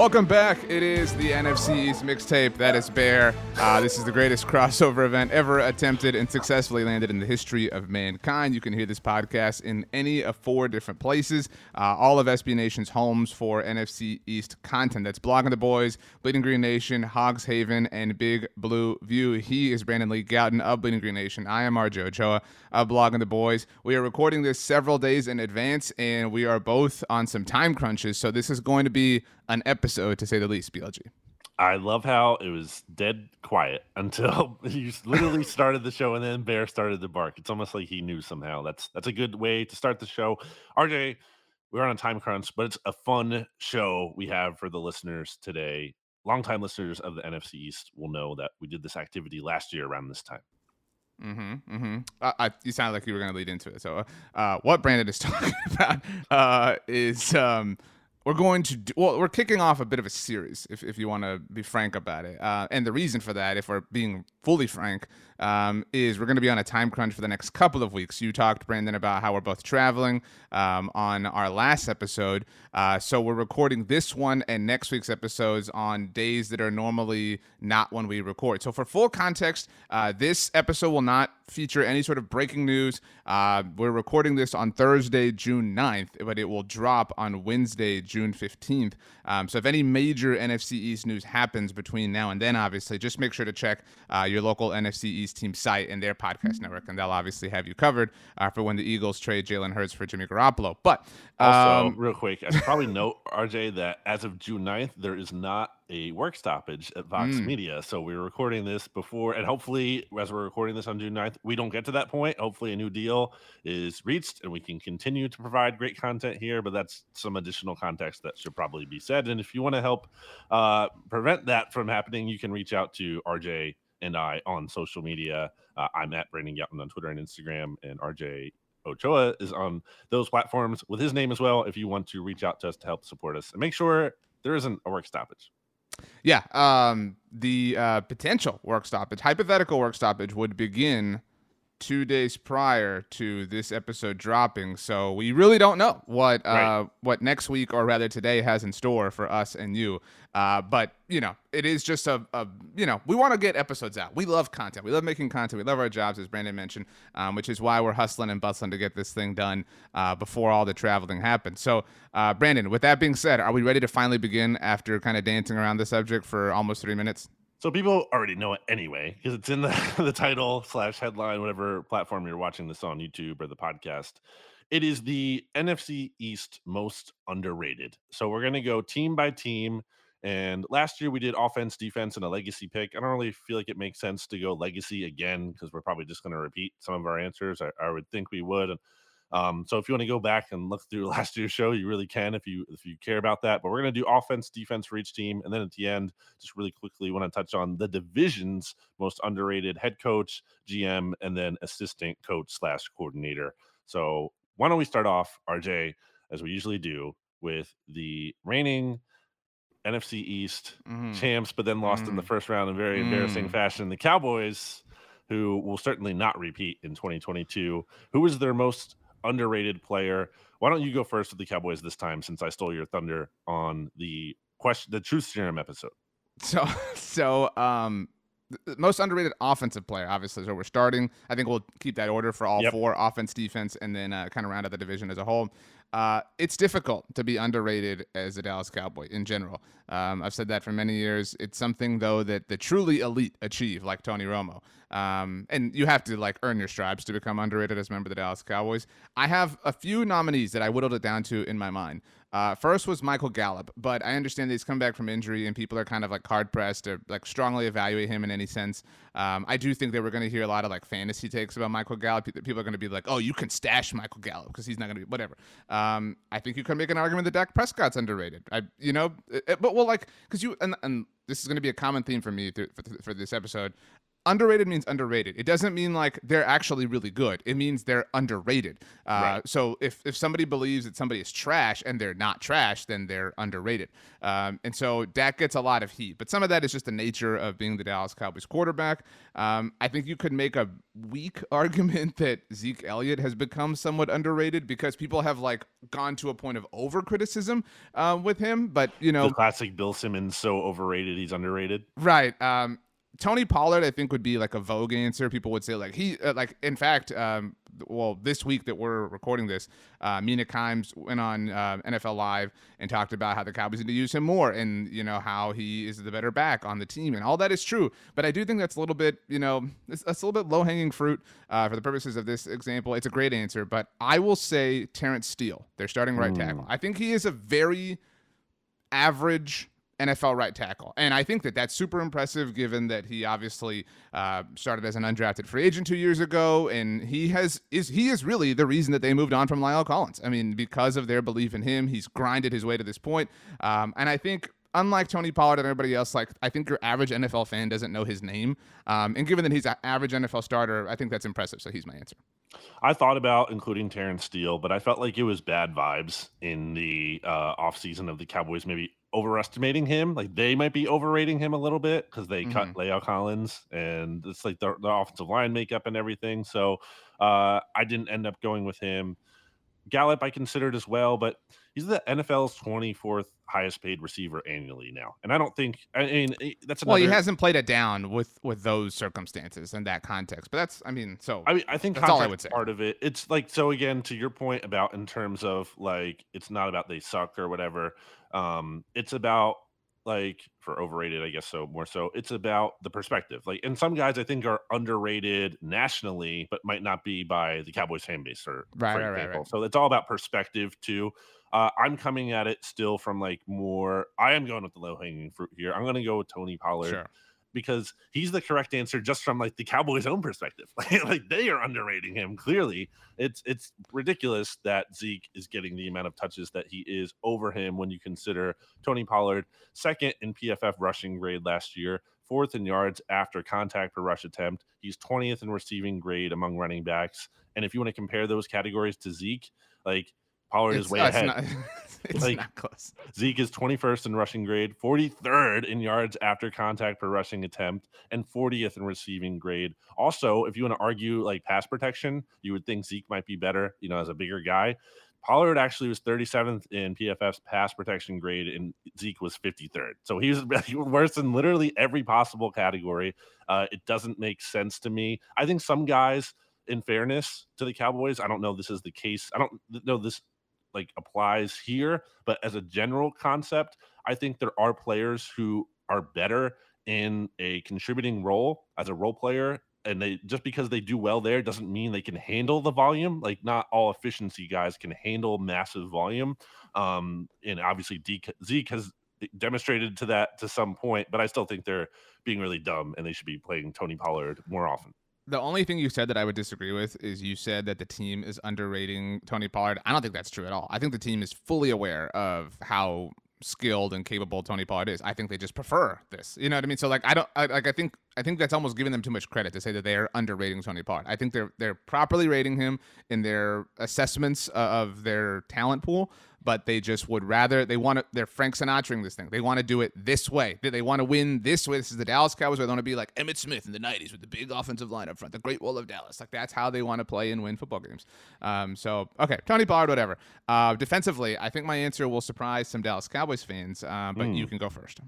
Welcome back. It is the NFC East mixtape. That is Bear. Uh, this is the greatest crossover event ever attempted and successfully landed in the history of mankind. You can hear this podcast in any of four different places. Uh, all of SB Nation's homes for NFC East content. That's Blogging the Boys, Bleeding Green Nation, Hogs Haven, and Big Blue View. He is Brandon Lee Gowton of Bleeding Green Nation. I am RJ Ochoa of Blogging the Boys. We are recording this several days in advance, and we are both on some time crunches. So this is going to be an episode to say the least, BLG. I love how it was dead quiet until you literally started the show and then Bear started to bark. It's almost like he knew somehow. That's that's a good way to start the show. RJ, we're on a time crunch, but it's a fun show we have for the listeners today. Longtime listeners of the NFC East will know that we did this activity last year around this time. Mm-hmm. Mm-hmm. Uh, I, you sound like you were going to lead into it. So, uh, what Brandon is talking about uh, is um, we're going to do, well we're kicking off a bit of a series if, if you want to be frank about it. Uh, and the reason for that if we're being fully frank um, is we're going to be on a time crunch for the next couple of weeks. You talked brandon about how we're both traveling um, on our last episode. Uh, so we're recording this one and next week's episodes on days that are normally not when we record. So for full context uh, this episode will not feature any sort of breaking news. Uh, we're recording this on thursday june 9th but it will drop on wednesday June 15th. Um, so if any major NFC East news happens between now and then, obviously, just make sure to check uh, your local NFC East team site and their podcast network, and they'll obviously have you covered uh, for when the Eagles trade Jalen Hurts for Jimmy Garoppolo. But um, also, real quick, I should probably note, RJ, that as of June 9th, there is not a work stoppage at Vox mm. Media. So we're recording this before, and hopefully, as we're recording this on June 9th, we don't get to that point. Hopefully, a new deal is reached and we can continue to provide great content here. But that's some additional context that should probably be said. And if you want to help uh, prevent that from happening, you can reach out to RJ and I on social media. Uh, I'm at Brandon Gowton on Twitter and Instagram, and RJ Ochoa is on those platforms with his name as well. If you want to reach out to us to help support us and make sure there isn't a work stoppage. Yeah, um, the uh, potential work stoppage, hypothetical work stoppage, would begin two days prior to this episode dropping. So we really don't know what uh, what next week or rather today has in store for us and you. Uh, but you know, it is just a, a you know we want to get episodes out. We love content. We love making content. We love our jobs, as Brandon mentioned, um, which is why we're hustling and bustling to get this thing done uh, before all the traveling happens. So, uh, Brandon, with that being said, are we ready to finally begin after kind of dancing around the subject for almost three minutes? So people already know it anyway because it's in the, the title slash headline, whatever platform you're watching this on, YouTube or the podcast. It is the NFC East most underrated. So we're going to go team by team. And last year we did offense, defense, and a legacy pick. I don't really feel like it makes sense to go legacy again because we're probably just going to repeat some of our answers. I, I would think we would. And um, so if you want to go back and look through last year's show, you really can if you if you care about that. But we're going to do offense, defense for each team, and then at the end, just really quickly, want to touch on the division's most underrated head coach, GM, and then assistant coach slash coordinator. So why don't we start off, RJ, as we usually do, with the reigning NFC East mm-hmm. champs, but then lost mm-hmm. in the mm-hmm. first round in very mm-hmm. embarrassing mm. fashion. The Cowboys, who will certainly not repeat in 2022. Who was their most underrated player. Why don't you go first with the Cowboys this time since I stole your thunder on the question the truth serum episode? So so um most underrated offensive player, obviously. So we're starting. I think we'll keep that order for all yep. four offense, defense, and then uh, kind of round out the division as a whole. Uh, it's difficult to be underrated as a Dallas Cowboy in general. Um, I've said that for many years. It's something though that the truly elite achieve, like Tony Romo. Um, and you have to like earn your stripes to become underrated as a member of the Dallas Cowboys. I have a few nominees that I whittled it down to in my mind. Uh, first was Michael Gallup, but I understand that he's come back from injury and people are kind of like hard pressed to like strongly evaluate him in any sense. Um, I do think that we're going to hear a lot of like fantasy takes about Michael Gallup. People are going to be like, "Oh, you can stash Michael Gallup because he's not going to be whatever." Um, I think you can make an argument that Dak Prescott's underrated. I, you know, it, it, but well, like because you and, and this is going to be a common theme for me for, for this episode underrated means underrated. It doesn't mean like they're actually really good. It means they're underrated. Uh, right. So if if somebody believes that somebody is trash and they're not trash, then they're underrated. Um, and so Dak gets a lot of heat, but some of that is just the nature of being the Dallas Cowboys quarterback. Um, I think you could make a weak argument that Zeke Elliott has become somewhat underrated because people have like gone to a point of over criticism uh, with him. But you know, the classic Bill Simmons so overrated he's underrated. Right. Um, Tony Pollard, I think, would be like a vogue answer. People would say like he, uh, like in fact, um, well, this week that we're recording this, uh, Mina Kimes went on uh, NFL Live and talked about how the Cowboys need to use him more, and you know how he is the better back on the team, and all that is true. But I do think that's a little bit, you know, it's, it's a little bit low hanging fruit uh, for the purposes of this example. It's a great answer, but I will say Terence Steele, their starting right mm. tackle. I think he is a very average NFL right tackle. And I think that that's super impressive given that he obviously uh, started as an undrafted free agent two years ago. And he has is he is really the reason that they moved on from La'el Collins. I mean, because of their belief in him, he's grinded his way to this point. Um, and I think unlike Tony Pollard and everybody else, like I think your average NFL fan doesn't know his name. Um, and given that he's an average NFL starter, I think that's impressive. So he's my answer. I thought about including Terence Steele, but I felt like it was bad vibes in the uh, offseason of the Cowboys maybe overestimating him. Like they might be overrating him a little bit because they mm-hmm. cut La'el Collins and it's like the, the offensive line makeup and everything. So uh, I didn't end up going with him. Gallup I considered as well, but he's the NFL's 24th highest paid receiver annually now. And I don't think I mean eh, that's another, Well, he hasn't played it down with with those circumstances and that context. But that's I mean, so I mean I think that's all I would say. part of it. It's like so again to your point about in terms of like it's not about they suck or whatever. Um it's about like for overrated, I guess so more so. It's about the perspective. Like, and some guys I think are underrated nationally, but might not be by the Cowboys fan base or right, right, right, right, So it's all about perspective too. Uh, I'm coming at it still from like more. I am going with the low hanging fruit here. I'm going to go with Tony Pollard. Sure because he's the correct answer just from like the Cowboys' own perspective. like they are underrating him. Clearly, it's it's ridiculous that Zeke is getting the amount of touches that he is over him when you consider Tony Pollard second in PFF rushing grade last year, fourth in yards after contact per rush attempt. He's 20th in receiving grade among running backs. And if you want to compare those categories to Zeke, like Pollard it's, is way uh, ahead. Not, it's like, not close. Zeke is 21st in rushing grade, 43rd in yards after contact per rushing attempt, and 40th in receiving grade. Also, if you want to argue like pass protection, you would think Zeke might be better, you know, as a bigger guy. Pollard actually was 37th in PFF's pass protection grade, and Zeke was 53rd. So he was, he was worse in literally every possible category. Uh, it doesn't make sense to me. I think some guys, in fairness to the Cowboys, I don't know this is the case. I don't know this like applies here, but as a general concept, I think there are players who are better in a contributing role as a role player and they just because they do well there doesn't mean they can handle the volume. Like not all efficiency guys can handle massive volume um and obviously zeke has demonstrated to that to some point but i still think they're being really dumb and they should be playing tony pollard more often the only thing you said that I would disagree with is you said that the team is underrating Tony Pollard. I don't think that's true at all. I think the team is fully aware of how skilled and capable Tony Pollard is. I think they just prefer this. You know what I mean? So like I don't I, like I think I think that's almost giving them too much credit to say that they are underrating Tony Pollard. I think they're they're properly rating him in their assessments uh, of their talent pool, but they just would rather they want to they're Frank Sinatraing this thing. They want to do it this way. They want to win this way. This is the Dallas Cowboys where they want to be like Emmitt Smith in the 90s with the big offensive line up front, the Great Wall of Dallas. Like that's how they want to play and win football games. Um, so okay, Tony Pollard, whatever. Uh, defensively, I think my answer will surprise some Dallas Cowboys fans, uh, but mm. you can go first.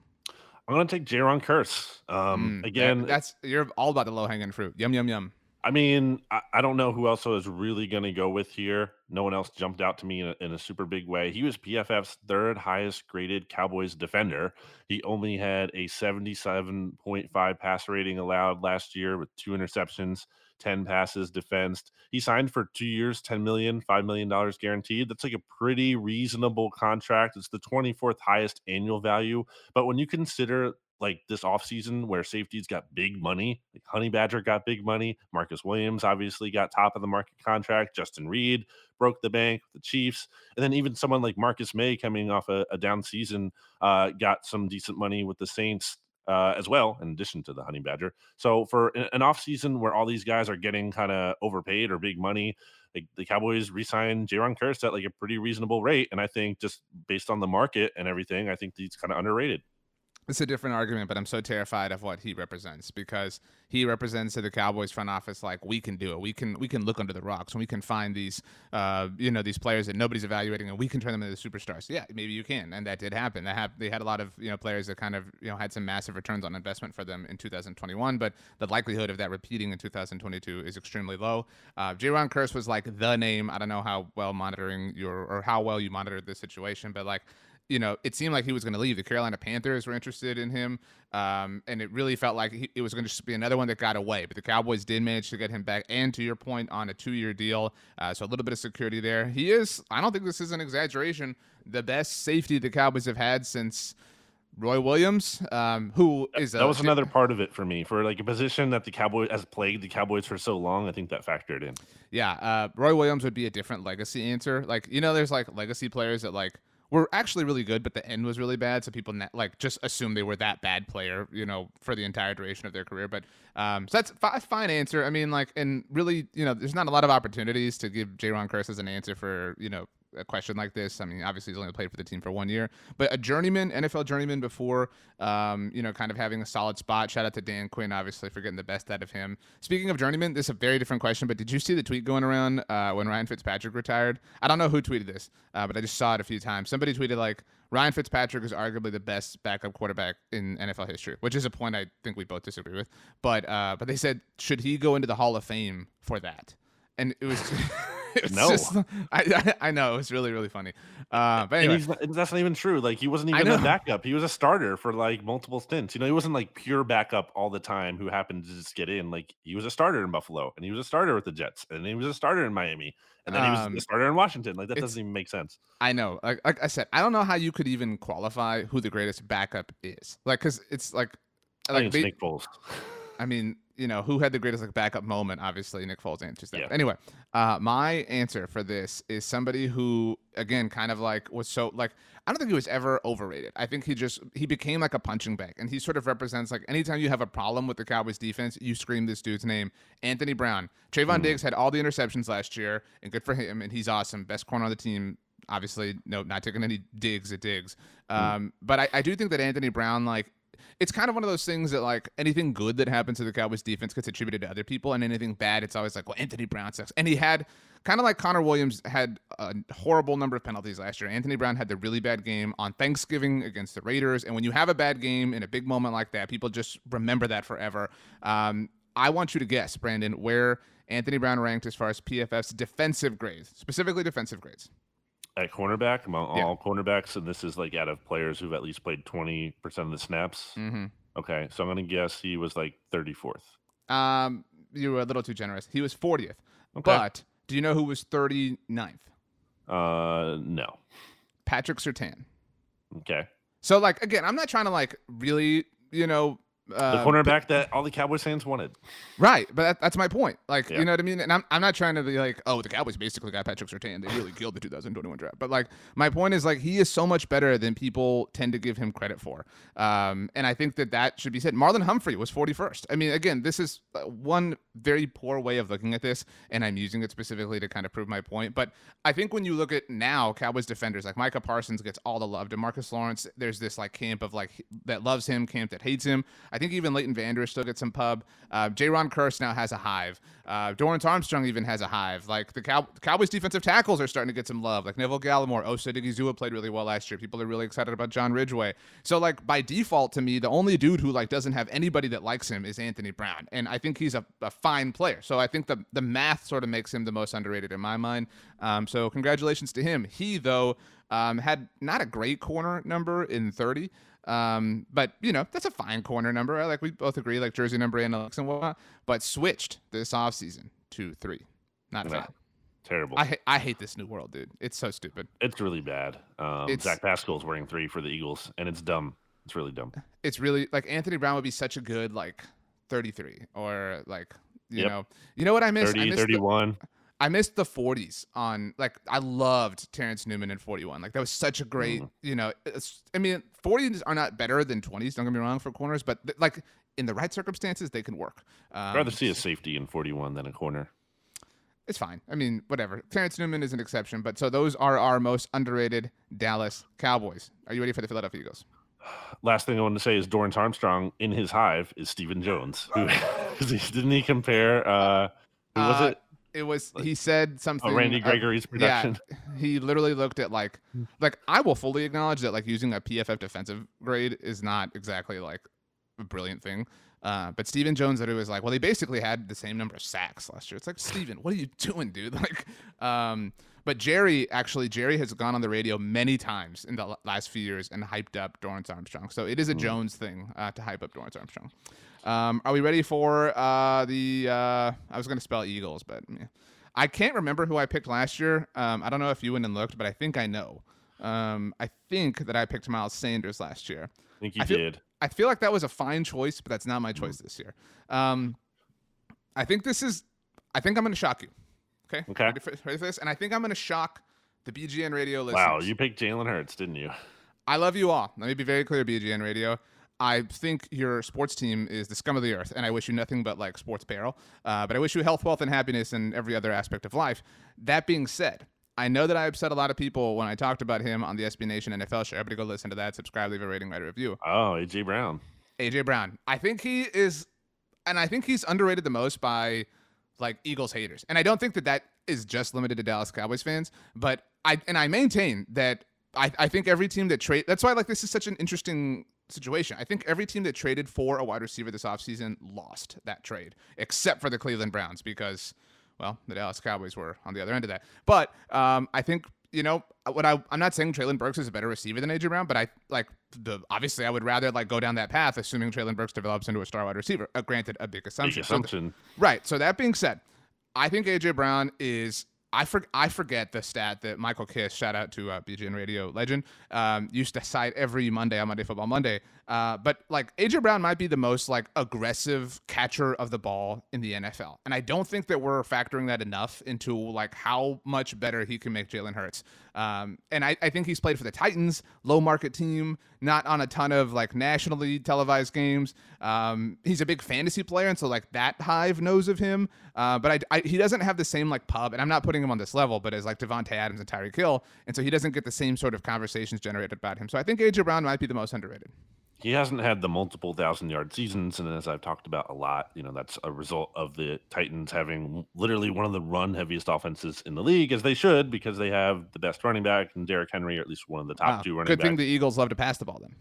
I'm gonna take Jayron Kearse. Um, mm, again, that's you're all about the low hanging fruit. Yum yum yum. I mean, I, I don't know who else I was really going to go with here. No one else jumped out to me in a, in a super big way. He was PFF's third highest graded Cowboys defender. He only had a 77.5 pass rating allowed last year with two interceptions, 10 passes defensed. He signed for two years, 10 million, $5 million guaranteed. That's like a pretty reasonable contract. It's the 24th highest annual value. But when you consider like this offseason where safeties got big money. Like Honey Badger got big money. Marcus Williams obviously got top of the market contract. Justin Reid broke the bank with the Chiefs. And then even someone like Marcus Maye coming off a, a down season uh, got some decent money with the Saints. Uh, as well, in addition to the Honey Badger. So for an offseason where all these guys are getting kind of overpaid or big money, like the Cowboys re-signed Jayron Kearse at like a pretty reasonable rate. And I think just based on the market and everything, I think he's kind of underrated it's a different argument, but I'm so terrified of what he represents because he represents to the Cowboys front office like we can do it. We can we can look under the rocks and we can find these uh, you know these players that nobody's evaluating and we can turn them into superstars. Yeah, maybe you can, and that did happen. That have they had a lot of you know players that kind of you know had some massive returns on investment for them in 2021, but the likelihood of that repeating in 2022 is extremely low. Uh, Jayron Kearse was like the name. I don't know how well monitoring your or how well you monitored this situation, but like you know, it seemed like he was going to leave. The Carolina Panthers were interested in him, um, and it really felt like he, it was going to be another one that got away. But the Cowboys did manage to get him back, and to your point, on a two-year deal, uh, so a little bit of security there. He is. I don't think this is an exaggeration. The best safety the Cowboys have had since. Roy Williams, um, who is that was another part of it for me for like a position that the Cowboys has plagued the Cowboys for so long. I think that factored in. Yeah, uh, Roy Williams would be a different legacy answer. Like you know, there's like legacy players that like were actually really good, but the end was really bad. So people like just assume they were that bad player, you know, for the entire duration of their career. But um, so that's a fine answer. I mean, like, and really, you know, there's not a lot of opportunities to give Jayron Kearse as an answer for, you know, a question like this. I mean, obviously he's only played for the team for one year, but a journeyman, NFL journeyman before, um, you know, kind of having a solid spot. Shout out to Dan Quinn, obviously, for getting the best out of him. Speaking of journeyman, this is a very different question, but did you see the tweet going around uh, when Ryan Fitzpatrick retired? I don't know who tweeted this, uh, but I just saw it a few times. Somebody tweeted like, Ryan Fitzpatrick is arguably the best backup quarterback in NFL history, which is a point I think we both disagree with. But uh, but they said should he go into the Hall of Fame for that? And it was no, just, I, I, I know it's really really funny. Uh, but anyway, not, that's not even true. Like he wasn't even a backup; he was a starter for like multiple stints. You know, he wasn't like pure backup all the time who happened to just get in. Like he was a starter in Buffalo, and he was a starter with the Jets, and he was a starter in Miami, and then he was um, a starter in Washington. Like that doesn't even make sense. I know. Like, like I said, I don't know how you could even qualify who the greatest backup is. Like, because it's like like they, Nick Foles. I mean, you know, who had the greatest like backup moment? Obviously, Nick Foles answers that. Yeah. Anyway, uh, my answer for this is somebody who, again, kind of like was so like I don't think he was ever overrated. I think he just he became like a punching bag, and he sort of represents like anytime you have a problem with the Cowboys defense, you scream this dude's name, Anthony Brown. Trevon mm. Diggs had all the interceptions last year, and good for him, and he's awesome, best corner on the team. Obviously, no, not taking any digs at Diggs. Mm. Um, but I, I do think that Anthony Brown like it's kind of one of those things that like anything good that happens to the Cowboys defense gets attributed to other people, and anything bad, it's always like, well, Anthony Brown sucks. And he had kind of like Connor Williams had a horrible number of penalties last year. Anthony Brown had the really bad game on Thanksgiving against the Raiders, and when you have a bad game in a big moment like that, people just remember that forever. Um, I want you to guess, Brandon, where Anthony Brown ranked as far as PFF's defensive grades, specifically defensive grades at cornerback among yeah. all cornerbacks, and this is like out of players who've at least played twenty percent of the snaps. Mm-hmm. Okay, so I'm gonna guess he was like thirty fourth. Um, you were a little too generous. He was fortieth. Okay. But do you know who was 39th? Uh, no. Patrick Surtain. Okay. So like again, I'm not trying to like really you know uh, the cornerback that all the Cowboys fans wanted. Right, but that, that's my point. Like, yeah. you know what I mean? And I'm, I'm not trying to be like, oh, the Cowboys basically got Patrick Surtain. They really killed the 2021 draft. But like, my point is like, he is so much better than people tend to give him credit for. Um, and I think that that should be said. Marlon Humphrey was 41st. I mean, again, this is uh, one very poor way of looking at this, and I'm using it specifically to kind of prove my point. But I think when you look at now Cowboys defenders, like Micah Parsons gets all the love. Demarcus Lawrence, there's this like camp of like that loves him, camp that hates him. I think even Leighton Vander still gets some pub. Uh, Jayron Kearse now has a hive. Uh, Dorance Armstrong even has a hive. Like the, Cow- Cowboys defensive tackles are starting to get some love. Like Neville Gallimore, Osa Odighizuwa played really well last year. People are really excited about John Ridgeway. So like by default to me, the only dude who like doesn't have anybody that likes him is Anthony Brown, and I think he's a, a fine player. So I think the the math sort of makes him the most underrated in my mind. Um, so congratulations to him. He though um, had not a great corner number in 30. Um, but you know, that's a fine corner number. Like we both agree, like jersey number analytics and whatnot, but switched this offseason to three. Not Yeah. Terrible. I, I hate this new world, dude. It's so stupid. it's really bad. Um, It's- Zach Pascal's wearing three for the Eagles, and it's dumb. It's really dumb. It's really like Anthony Brown would be such a good like 33 or like you Yep. know, you know what I missed? 30, I the, 31. I missed the 40s on like I loved Terence Newman in 41. Like that was such a great, Mm. you know, I mean 40s are not better than 20s, don't get me wrong for corners, but th- like in the right circumstances they can work. Um, I'd rather see a safety in 41 than a corner. It's fine. I mean, whatever. Terence Newman is an exception, but so those are our most underrated Dallas Cowboys. Are you ready for the Philadelphia Eagles? Last thing I want to say is Dorance Armstrong in his hive is Stephen Jones. Who, didn't he compare? Uh, who was Uh, it? Was he said something Oh, Randy uh, Gregory's production. Yeah, he literally looked at like like I will fully acknowledge that like using a PFF defensive grade is not exactly like a brilliant thing. Uh, but Stephen Jones that it was like, well, they basically had the same number of sacks last year. It's like, Stephen, what are you doing, dude? Like, um, but Jerry actually, Jerry has gone on the radio many times in the last few years and hyped up Dorance Armstrong. So it is a Jones thing uh, to hype up Dorance Armstrong. Um, are we ready for uh, the? Uh, I was going to spell Eagles, but yeah. I can't remember who I picked last year. Um, I don't know if you went and looked, but I think I know. Um, I think that I picked Miles Sanders last year. I think you I feel- did. I feel like that was a fine choice, but that's not my choice Mm-hmm. this year. Um, I think this is. I think I'm going to shock you. Okay. Okay. Ready for, ready for this? And I think I'm going to shock the BGN radio listeners. Wow, you picked Jalen Hurts, didn't you? I love you all. Let me be very clear, BGN Radio. I think your sports team is the scum of the earth, and I wish you nothing but like sports peril. Uh, but I wish you health, wealth, and happiness in every other aspect of life. That being said, I know that I upset a lot of people when I talked about him on the SB Nation NFL show. Everybody go listen to that, subscribe, leave a rating, write a review. Oh, AJ Brown. AJ Brown. I think he is, and I think he's underrated the most by like Eagles haters. And I don't think that that is just limited to Dallas Cowboys fans, but I and I maintain that I, I think every team that trade that's why like this is such an interesting situation. I think every team that traded for a wide receiver this offseason lost that trade, except for the Cleveland Browns because well, the Dallas Cowboys were on the other end of that. But um, I think you know what I I'm not saying Treylon Burks is a better receiver than AJ Brown, but I like the obviously I would rather like go down that path, assuming Treylon Burks develops into a star wide receiver. Uh, granted, a big Big assumption. So assumption. Right. So that being said, I think AJ Brown is. I, for, I forget the stat that Michael Kist, shout out to uh, BGN Radio legend, um, used to cite every Monday on Monday Football Monday. Uh, but like AJ Brown might be the most like aggressive catcher of the ball in the NFL, and I don't think that we're factoring that enough into like how much better he can make Jalen Hurts. Um, and I, I think he's played for the Titans, low market team, not on a ton of like nationally televised games. Um, he's a big fantasy player, and so like that hive knows of him. Uh, but I, I, he doesn't have the same like pub, and I'm not putting him on this level, but as like Davante Adams and Tyreek Hill, and so he doesn't get the same sort of conversations generated about him. So I think AJ Brown might be the most underrated. He hasn't had the multiple thousand yard seasons, and as I've talked about a lot, you know that's a result of the Titans having literally one of the run heaviest offenses in the league, as they should, because they have the best running back and Derrick Henry, or at least one of the top Wow. two running Good backs. thing the Eagles love to pass the ball then.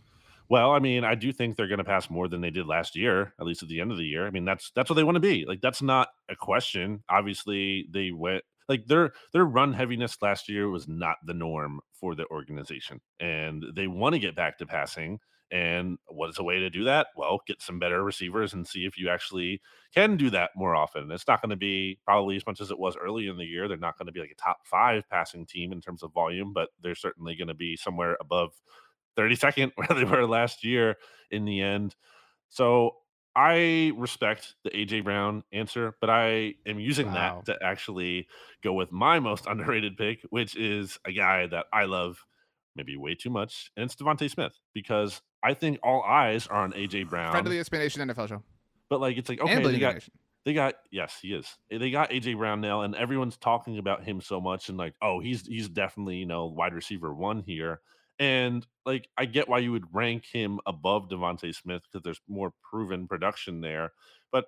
Well, I mean, I do think they're going to pass more than they did last year, at least at the end of the year. I mean, that's that's what they want to be. Like that's not a question. Obviously, they went like their their run heaviness last year was not the norm for the organization, and they want to get back to passing. And what is a way to do that? Well, get some better receivers and see if you actually can do that more often. It's not going to be probably as much as it was early in the year. They're not going to be like a top five passing team in terms of volume, but they're certainly going to be somewhere above 32nd where they were last year in the end. So I respect the AJ Brown answer, but I am using Wow. that to actually go with my most underrated pick, which is a guy that I love maybe way too much, and it's DeVonta Smith because I think all eyes are on AJ Brown. Friend of the SB Nation NFL show. but like it's like okay, they got they got yes, he is. Eh, They got AJ Brown now, and everyone's talking about him so much, and like, oh, he's he's definitely you know wide receiver one here. And like I get why you would rank him above DeVonta Smith because there's more proven production there. But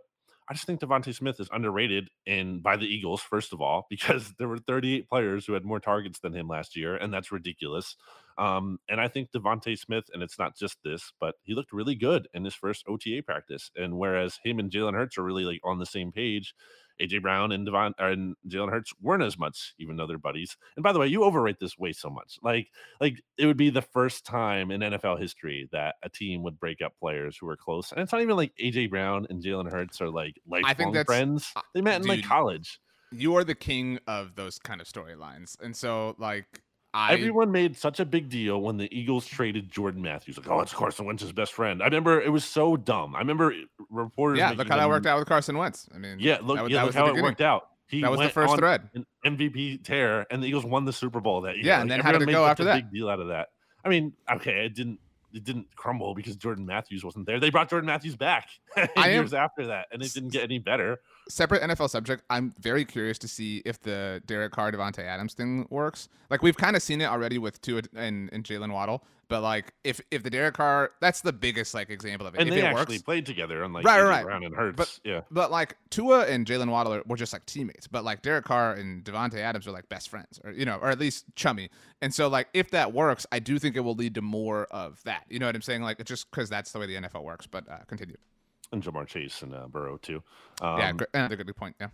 I just think DeVonta Smith is underrated and by the Eagles, first of all, because there were 38 players who had more targets than him last year, and that's ridiculous. Um, and I think DeVonta Smith, and it's not just this, but he looked really good in his first OTA practice. And whereas him and Jalen Hurts are really like on the same page, AJ Brown and Devon and Jalen Hurts weren't as much, even though they're buddies. And by the way, you overrate this way so much. Like, like it would be the first time in NFL history that a team would break up players who are close. And it's not even like AJ Brown and Jalen Hurts are like lifelong friends. Uh, they met in like college. You are the king of those kind of storylines, and so like I, Everyone made such a big deal when the Eagles traded Jordan Matthews. Like, oh, it's Carson Wentz's best friend. I remember it was so dumb. I remember reporters. Yeah, look how that worked out with Carson Wentz. I mean, yeah, look, that, yeah, that look how it worked out. He that was the first thread. An MVP tear, and the Eagles won the Super Bowl that year. Yeah, like, and then how did it go after that? Big deal out of that. I mean, okay, it didn't it didn't crumble because Jordan Matthews wasn't there. They brought Jordan Matthews back years am, after that, and it didn't get any better. Separate NFL subject. I'm very curious to see if the Derek Carr Davante Adams thing works. Like we've kind of seen it already with Tua and, and Jaylen Waddle, but like if if the Derek Carr, that's the biggest like example of it. And if they it actually works, played together, unlike right, AJ right, Brown and Hurts. But yeah, but like Tua and Jaylen Waddle were just like teammates. But like Derek Carr and Davante Adams are like best friends, or you know, or at least chummy. And so like if that works, I do think it will lead to more of that. You know what I'm saying? Like just because that's the way the NFL works. But uh, continue. And Ja'Marr Chase and uh, Burrow too. Um, yeah, another good point. Yeah.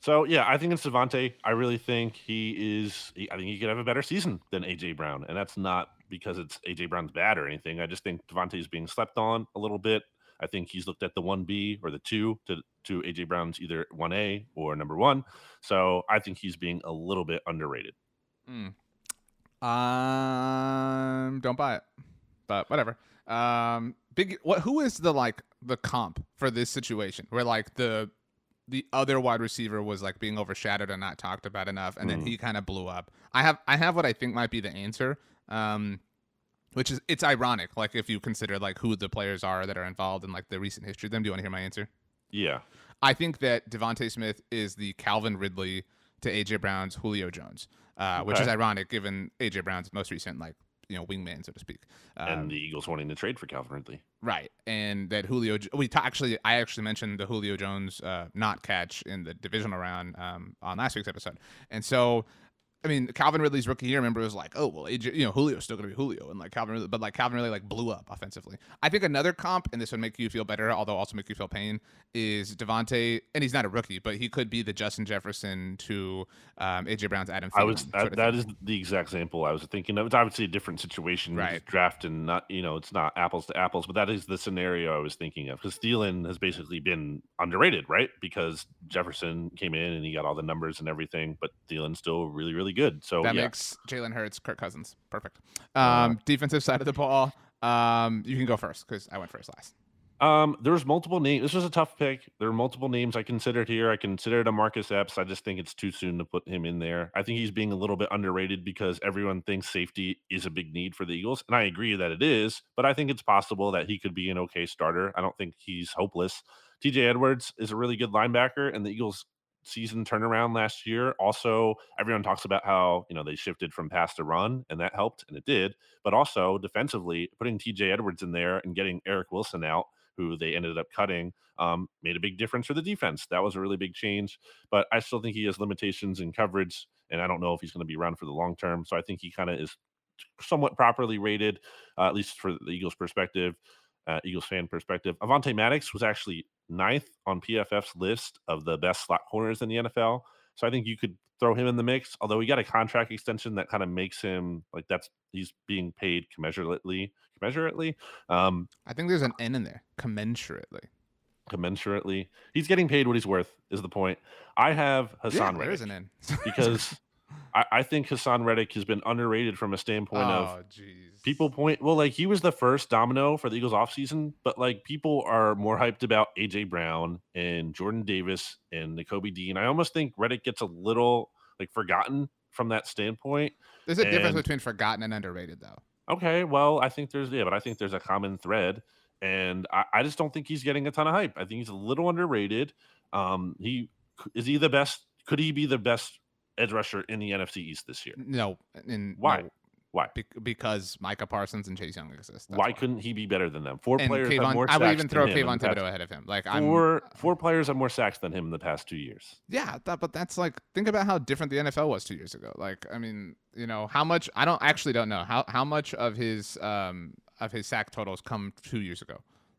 So yeah, I think it's DeVonta. I really think he is. He, I think he could have a better season than AJ Brown, and that's not because it's AJ Brown's bad or anything. I just think DeVonta is being slept on a little bit. I think he's looked at the one B or the two to to AJ Brown's either one A or number one. So I think he's being a little bit underrated. Mm. Um, don't buy it, but whatever. Um, big. What? Who is the like the comp for this situation where like the the other wide receiver was like being overshadowed and not talked about enough, and mm. then he kind of blew up. I have I have what I think might be the answer. Um, which is it's ironic, like if you consider like who the players are that are involved in like the recent history of them. Do you want to hear my answer? Yeah. I think that DeVonta Smith is the Calvin Ridley to AJ Brown's Julio Jones, uh, okay. which is ironic given AJ Brown's most recent like you know wingman, so to speak. Um, and the Eagles wanting to trade for Calvin Ridley, right? And that Julio, we ta- actually, I actually mentioned the Julio Jones uh, not catch in the divisional round um, on last week's episode, and so I mean, Calvin Ridley's rookie year, remember, was like, oh well, AJ, you know, Julio's still gonna be Julio, and like Calvin, Ridley, but like Calvin really like blew up offensively. I think another comp, and this would make you feel better, although also make you feel pain, is DeVonta, and he's not a rookie, but he could be the Justin Jefferson to um, AJ Brown's Adam. Thielen I was that, that is the exact example I was thinking of. It's obviously a different situation, right? Draft and not, you know, it's not apples to apples, but that is the scenario I was thinking of because Thielen has basically been underrated, right? Because Jefferson came in and he got all the numbers and everything, but Thielen's still really, really good. So that yeah. makes Jalen Hurts, Kirk Cousins, perfect. Um, uh, defensive side of the ball, um, you can go first because I went first last. Um, there was multiple names. This was a tough pick. There are multiple names I considered here. I considered a Marcus Epps. I just think it's too soon to put him in there. I think he's being a little bit underrated because everyone thinks safety is a big need for the Eagles, and I agree that it is. But I think it's possible that he could be an okay starter. I don't think he's hopeless. TJ Edwards is a really good linebacker, and the Eagles season turnaround last year. Also, everyone talks about how, you know, they shifted from pass to run and that helped and it did. But also defensively, putting TJ Edwards in there and getting Eric Wilson out, who they ended up cutting, um, made a big difference for the defense. That was a really big change. But I still think he has limitations in coverage. And I don't know if he's going to be around for the long term. So I think he kind of is somewhat properly rated, uh, at least for the Eagles' perspective uh, Eagles fan perspective. Avonte Maddox was actually ninth on PFF's list of the best slot corners in the NFL. So I think you could throw him in the mix. Although he got a contract extension that kind of makes him like that's he's being paid commensurately. Commensurately. Um, I think there's an N in there. Commensurately. Commensurately, he's getting paid what he's worth. Is the point? I have Haason yeah, Reddick an N because I, I, think Haason Reddick has been underrated from a standpoint oh, of geez. people point well, like he was the first domino for the Eagles offseason, but like people are more hyped about AJ Brown and Jordan Davis and Nakobe Dean. I almost think Reddick gets a little like forgotten from that standpoint. There's a and, difference between forgotten and underrated though. Okay, well, I think there's yeah, but I think there's a common thread. And I, I just don't think he's getting a ton of hype. I think he's a little underrated. Um, he is he the best? Could he be the best edge rusher in the NFC East this year. No, and why? No, Why? Be- because Micah Parsons and Chase Young exist. That's why, couldn't he be better than them? Four And players Kayvon, have more I would even throw Kayvon past- Thibodeaux ahead of him. Like I'm Four four players have more sacks than him in the past two years. Yeah, that, but that's like think about how different the NFL was two years ago. Like, I mean, you know, how much I don't actually don't know how how much of his um of his sack totals come two years ago.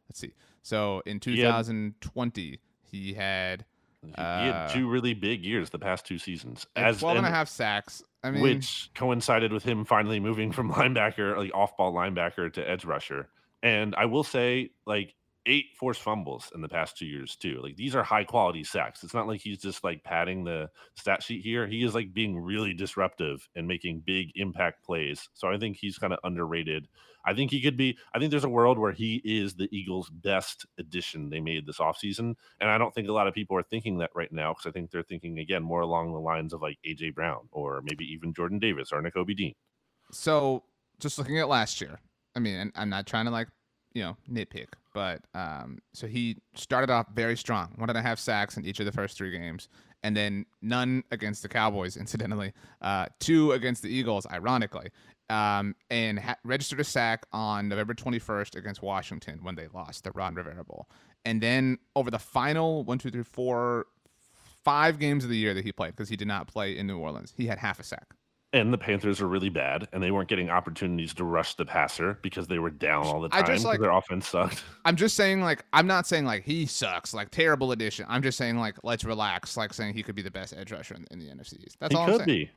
Let's see. So in He had- 2020, he had He, he Uh, had two really big years the past two seasons. as 12 and a half sacks. I mean, which coincided with him finally moving from linebacker, like off ball linebacker to edge rusher. And I will say, like, eight forced fumbles in the past two years, too. Like, these are high quality sacks. It's not like he's just like padding the stat sheet here. He is like being really disruptive and making big impact plays. So I think he's kind of underrated. I think he could be, I think there's a world where he is the Eagles' best addition they made this offseason. And I don't think a lot of people are thinking that right now because I think they're thinking, again, more along the lines of like AJ Brown or maybe even Jordan Davis or Nakobe Dean. so just looking at last year, I mean, I'm not trying to like, you know, nitpick, but um, so he started off very strong, one and a half sacks in each of the first three games, and then none against the Cowboys, incidentally, uh, two against the Eagles, ironically, um, and ha- registered a sack on November 21st against Washington when they lost the Ron Rivera Bowl, and then over the final one, two, three, four, five games of the year that he played because he did not play in New Orleans, he had half a sack. And the Panthers are really bad, and they weren't getting opportunities to rush the passer because they were down all the time. I just, like- their offense sucked. I'm just saying, like, I'm not saying like he sucks, like terrible addition. I'm just saying, like, let's relax, like saying he could be the best edge rusher in, in the NFC East. That's He all I'm could saying. be.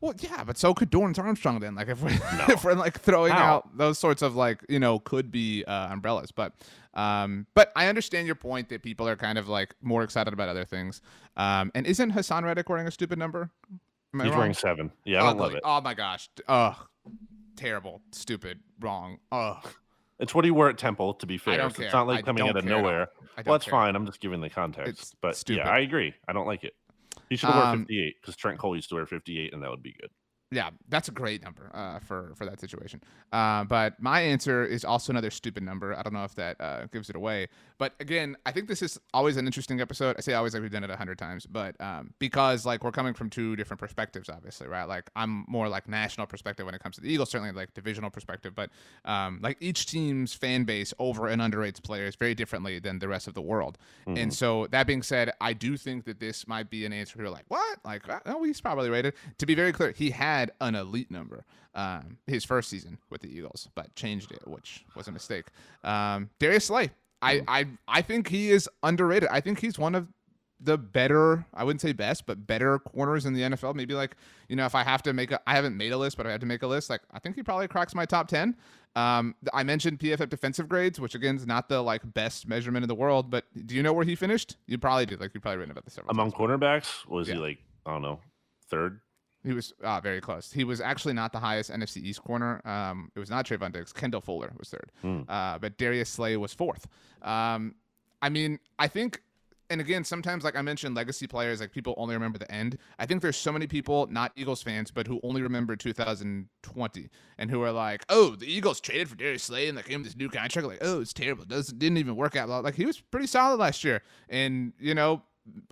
Well, yeah, but so could Dorance Armstrong then. Like, if we're No. if we're like throwing How? out those sorts of like you know could be uh, umbrellas, but um, but I understand your point that people are kind of like more excited about other things. Um, and isn't Haason Reddick wearing a stupid number? He's wrong? wearing seven. Yeah, I don't love it. Oh my gosh. Ugh. Terrible. Stupid. Wrong. Ugh. It's what he wore at Temple, to be fair. so it's not like I coming out of care nowhere. Well, that's care. fine. I'm just giving the context. It's but stupid. yeah, I agree. I don't like it. He should have Um, worn 58 because Trent Cole used to wear 58, and that would be good. Yeah, that's a great number uh, for for that situation. Uh, but my answer is also another stupid number. I don't know if that uh, gives it away. But again, I think this is always an interesting episode. I say always like we've done it a hundred times, but um, because like we're coming from two different perspectives, obviously, right? Like I'm more like national perspective when it comes to the Eagles, certainly like divisional perspective. But um, like each team's fan base over and underrates players very differently than the rest of the world. Mm-hmm. And so that being said, I do think that this might be an answer. You're like, what? Like, oh, he's probably rated. To be very clear, he had an elite number um, his first season with the Eagles, but changed it, which was a mistake. Um, Darius Slay, I, I, I think he is underrated. I think he's one of the better, I wouldn't say best, but better corners in the NFL. Maybe like, you know, if I have to make a, I haven't made a list, but I had to make a list. Like, I think he probably cracks my top 10. Um, I mentioned PFF defensive grades, which again is not the like best measurement in the world, but do you know where he finished? You probably do. Like, you've probably written about this several Among times. cornerbacks, was Yeah. he like, I don't know, third? He was uh, very close. He was actually not the highest NFC East corner. Um, it was not Trevon Diggs. Kendall Fuller was third. Hmm. Uh, but Darius Slay was fourth. Um, I mean, I think, and again, sometimes like I mentioned, legacy players, like people only remember the end. I think there's so many people, not Eagles fans, but who only remember 2020 and who are like, oh, the Eagles traded for Darius Slay and like gave him this new contract. Like, oh, it's terrible. Doesn't didn't even work out. Like he was pretty solid last year, and you know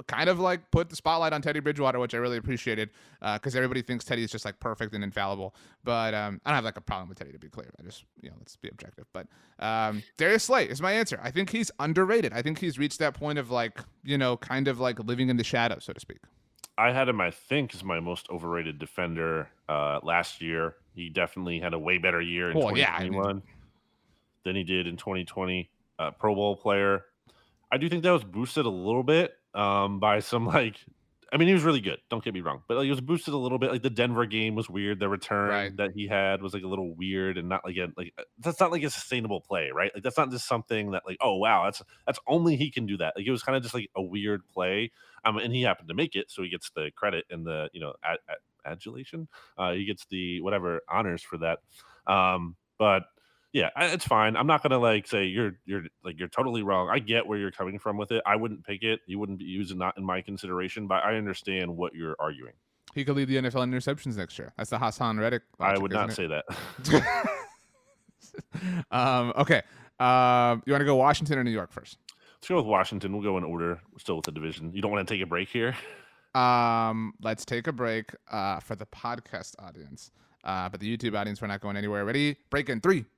kind of like put the spotlight on Teddy Bridgewater, which I really appreciated because everybody thinks Teddy is just like perfect and infallible. But um, I don't have like a problem with Teddy to be clear. I just you know let's be objective. But um, Darius Slay is my answer. I think he's underrated. I think he's reached that point of like you know kind of like living in the shadow, so to speak. I had him, I think, as my most overrated defender uh, last year. He definitely had a way better year in Well, yeah, I mean- 2021 than he did in 2020. Uh, Pro Bowl player. I do think that was boosted a little bit um, by some like. I mean, he was really good. Don't get me wrong, but like, he was boosted a little bit. Like the Denver game was weird. The return Right. that he had was like a little weird and not like a like uh, that's not like a sustainable play, right? Like that's not just something that like oh wow that's that's only he can do that. Like it was kind of just like a weird play, um, and he happened to make it, so he gets the credit and the you know ad, ad, adulation. Uh, he gets the whatever honors for that. Um, but yeah, it's fine. I'm not gonna like say you're you're like you're totally wrong. I get where you're coming from with it. I wouldn't pick it. You wouldn't be using not in my consideration, but I understand what you're arguing. He could lead the NFL in interceptions next year. That's the Haason Reddick. I would not say that. um, okay. Um, you want to go Washington or New York first? Let's go with Washington. We'll go in order. We're still with the division. You don't want to take a break here? Um, let's take a break uh, for the podcast audience. Uh, but the YouTube audience, we're not going anywhere. Ready? Break in three,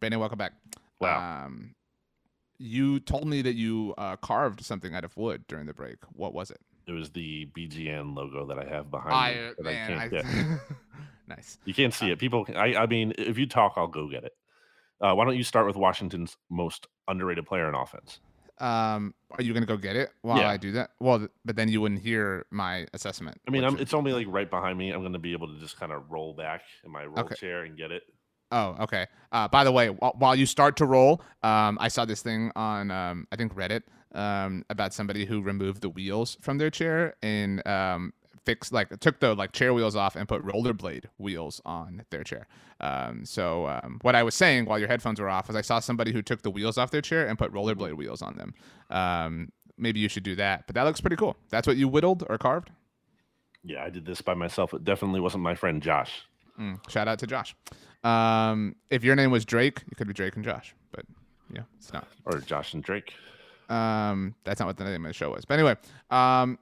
Brandon, welcome back. Wow. Um, you told me that you uh, carved something out of wood during the break. What was it? It was the BGN logo that I have behind I, me. that man, I I- can't get. nice. You can't see it. People, I, I mean, if you talk, I'll go get it. Uh, why don't you start with Washington's most underrated player in offense? Um, are you gonna go get it while Yeah. I do that? Well, but then you wouldn't hear my assessment. I mean, is- it's only like right behind me. I'm going to be able to just kind of roll back in my roll Okay. chair and get it. Oh, okay. Uh, by the way, wh- while you start to roll, um, I saw this thing on um, I think Reddit um, about somebody who removed the wheels from their chair and um, fixed like took the like chair wheels off and put rollerblade wheels on their chair. Um, so um, what I was saying while your headphones were off was I saw somebody who took the wheels off their chair and put rollerblade wheels on them. Um, maybe you should do that, but that looks pretty cool. That's what you whittled or carved. Yeah, I did this by myself. It definitely wasn't my friend Josh. Mm, shout out to Josh. Um, if your name was Drake, you could be Drake and Josh, but yeah, it's not. or Josh and Drake. Um, that's not what the name of the show was. But anyway, um,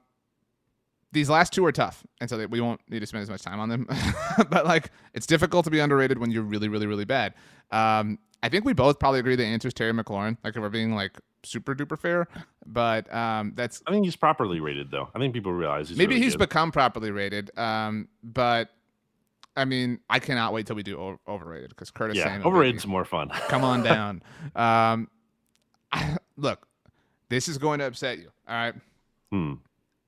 these last two are tough, and so we won't need to spend as much time on them. but like, it's difficult to be underrated when you're really, really, really bad. Um, I think we both probably agree the answer is Terry McLaurin. Like, if we're being like super duper fair, but um, that's I think he's properly rated, though. I think people realize he's maybe really he's good. become properly rated. Um, but I mean, I cannot wait till we do o- overrated because Curtis yeah, Samuel. overrated's baby. more fun. Come on down. um, look, this is going to upset you. All right. Hmm.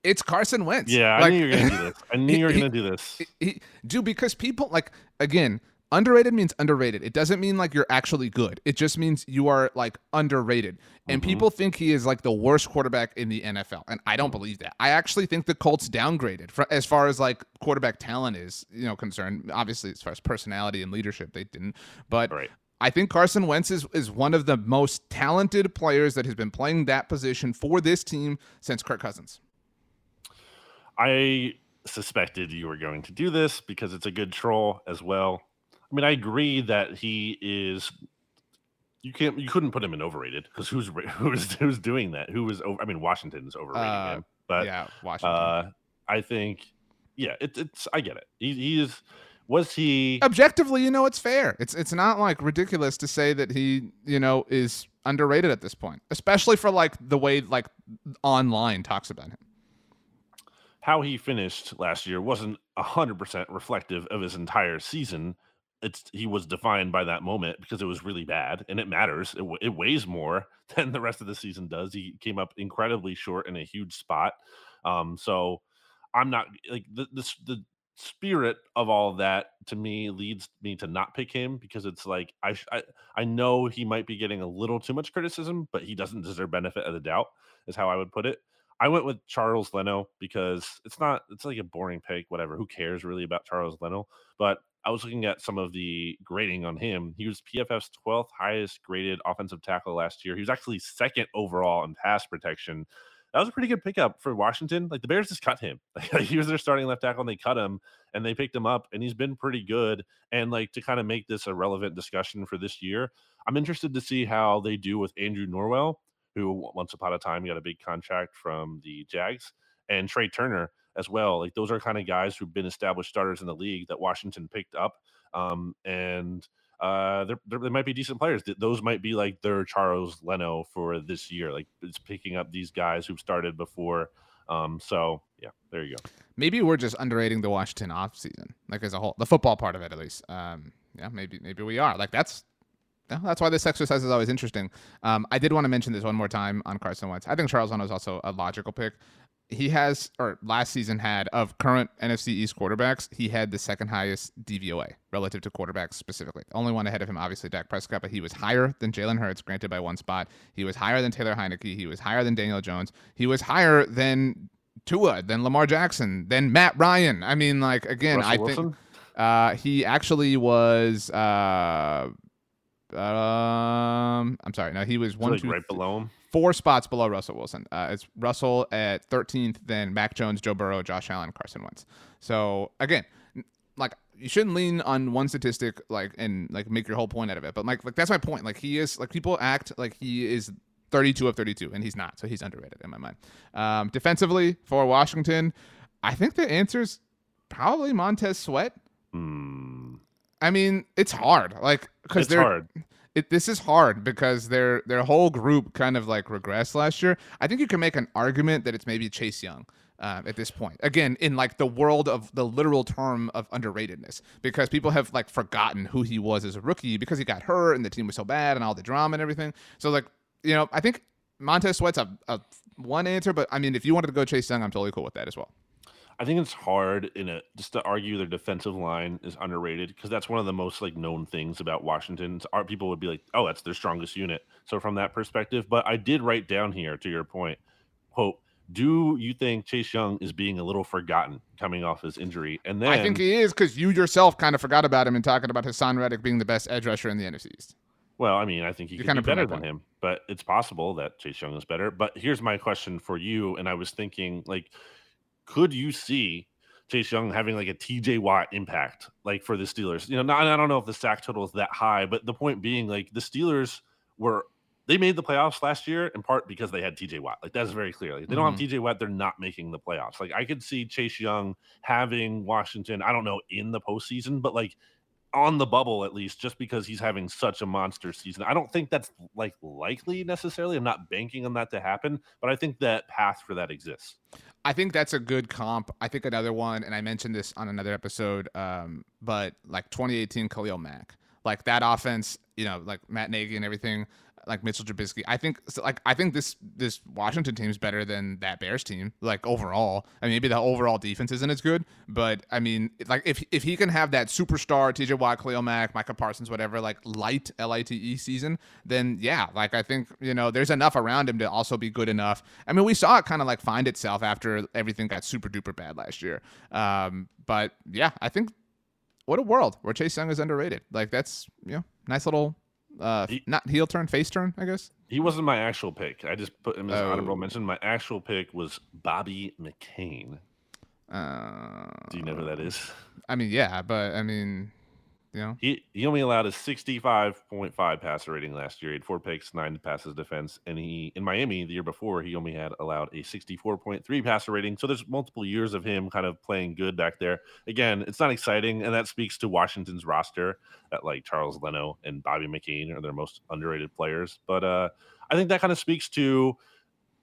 It's Carson Wentz. Yeah, I knew you were gonna do this. I knew you were gonna do this. he- dude, because people like again, underrated means underrated. It doesn't mean like you're actually good. It just means you are like underrated. And Mm-hmm. people think he is like the worst quarterback in the NFL, and I don't believe that. I actually think the Colts downgraded for, as far as like quarterback talent is, you know, concerned. Obviously, as far as personality and leadership, they didn't. But Right. I think Carson Wentz is, is one of the most talented players that has been playing that position for this team since Kirk Cousins. I suspected you were going to do this because it's a good troll as well. I mean, I agree that he is. You can't. You couldn't put him in overrated because who's who's who's doing that? Who was over? I mean, Washington's overrating Uh, him, but yeah, Washington. uh, I think, yeah, it, it's. I get it. He, he is. Was he? objectively, you know, it's fair. It's it's not like ridiculous to say that he, you know, is underrated at this point, especially for like the way like online talks about him. how he finished last year wasn't 100% reflective of his entire season. It's he was defined by that moment because it was really bad and it matters. It, it weighs more than the rest of the season does. He came up incredibly short in a huge spot. Um, so I'm not like the, the the spirit of all of that to me leads me to not pick him because it's like I, I I know he might be getting a little too much criticism, but he doesn't deserve benefit of the doubt. Is how I would put it. I went with Charles Leno because it's not it's like a boring pick, whatever. Who cares really about Charles Leno? But I was looking at some of the grading on him. He was PFF's 12th highest graded offensive tackle last year. He was actually second overall in pass protection. That was a pretty good pickup for Washington. Like the Bears just cut him. he was their starting left tackle and they cut him and they picked him up and he's been pretty good. And like to kind of make this a relevant discussion for this year, I'm interested to see how they do with Andrew Norwell, who once upon a time got a big contract from the Jags, and Trey Turner as well. Like those are kind of guys who've been established starters in the league that Washington picked up. Um, and uh, they're, they're, they might be decent players. Those might be like their Charles Leno for this year. Like it's picking up these guys who've started before. Um, so yeah, there you go. Maybe we're just underrating the Washington offseason, like as a whole, the football part of it at least. Um, yeah, maybe maybe we are. Like that's that's why this exercise is always interesting. Um, I did want to mention this one more time on Carson Wentz. I think Charles Leno is also a logical pick. He has, or last season had, of current NFC East quarterbacks, he had the second highest DVOA relative to quarterbacks specifically. Only one ahead of him, obviously, Dak Prescott, but he was higher than Jalen Hurts, granted by one spot. He was higher than Taylor Heinicke. He was higher than Daniel Jones. He was higher than Tua, than Lamar Jackson, than Matt Ryan. I mean, like, again, Russell I Wilson? think uh, he actually was. Uh, um, I'm sorry. No, he was one, like two, right below him. Four spots below Russell Wilson. Uh, it's Russell at 13th, then Mac Jones, Joe Burrow, Josh Allen, Carson Wentz. So again, like you shouldn't lean on one statistic like and like make your whole point out of it. But like like that's my point. Like he is like people act like he is 32 of 32, and he's not. So he's underrated in my mind. Um, defensively for Washington, I think the answer is probably Montez Sweat. Mm. I mean, it's hard. Like because they're hard. It, this is hard because their their whole group kind of like regressed last year. I think you can make an argument that it's maybe Chase Young. Uh, at this point, again, in like the world of the literal term of underratedness, because people have like forgotten who he was as a rookie because he got hurt and the team was so bad and all the drama and everything. So like, you know, I think Montez Sweat's a, a one answer, but I mean, if you wanted to go Chase Young, I'm totally cool with that as well. I think it's hard in a just to argue their defensive line is underrated because that's one of the most like known things about Washington. Our people would be like, "Oh, that's their strongest unit." So from that perspective, but I did write down here to your point, quote, "Do you think Chase Young is being a little forgotten coming off his injury?" And then I think he is because you yourself kind of forgot about him and talking about Haason Reddick being the best edge rusher in the NFC East. Well, I mean, I think he could kind be better than him, but it's possible that Chase Young is better. But here's my question for you, and I was thinking like could you see Chase Young having like a TJ Watt impact, like for the Steelers? You know, not, I don't know if the sack total is that high, but the point being, like the Steelers were they made the playoffs last year in part because they had TJ Watt. Like that's very clear. Like, they don't mm-hmm. have TJ Watt, they're not making the playoffs. Like I could see Chase Young having Washington, I don't know, in the postseason, but like on the bubble at least, just because he's having such a monster season. I don't think that's like likely necessarily. I'm not banking on that to happen, but I think that path for that exists. I think that's a good comp. I think another one, and I mentioned this on another episode, um, but like 2018 Khalil Mack, like that offense, you know, like Matt Nagy and everything like Mitchell Trubisky. I think like I think this this Washington team is better than that Bears team. Like overall, I mean maybe the overall defense isn't as good, but I mean like if if he can have that superstar T.J. Watt, Khalil Mack, Micah Parsons, whatever, like light L I T E season, then yeah, like I think you know there's enough around him to also be good enough. I mean we saw it kind of like find itself after everything got super duper bad last year. Um, but yeah, I think what a world where Chase Young is underrated. Like that's you know nice little uh, he, not heel turn, face turn, I guess. He wasn't my actual pick. I just put him as oh. honorable mention. My actual pick was Bobby McCain. Uh, Do you know who that is? I mean, yeah, but I mean, know, he he only allowed a 65.5 passer rating last year. He had four picks, nine passes defense, and he in Miami the year before he only had allowed a 64.3 passer rating. So there's multiple years of him kind of playing good back there. Again, it's not exciting, and that speaks to Washington's roster that like Charles Leno and Bobby McCain are their most underrated players. But uh, I think that kind of speaks to,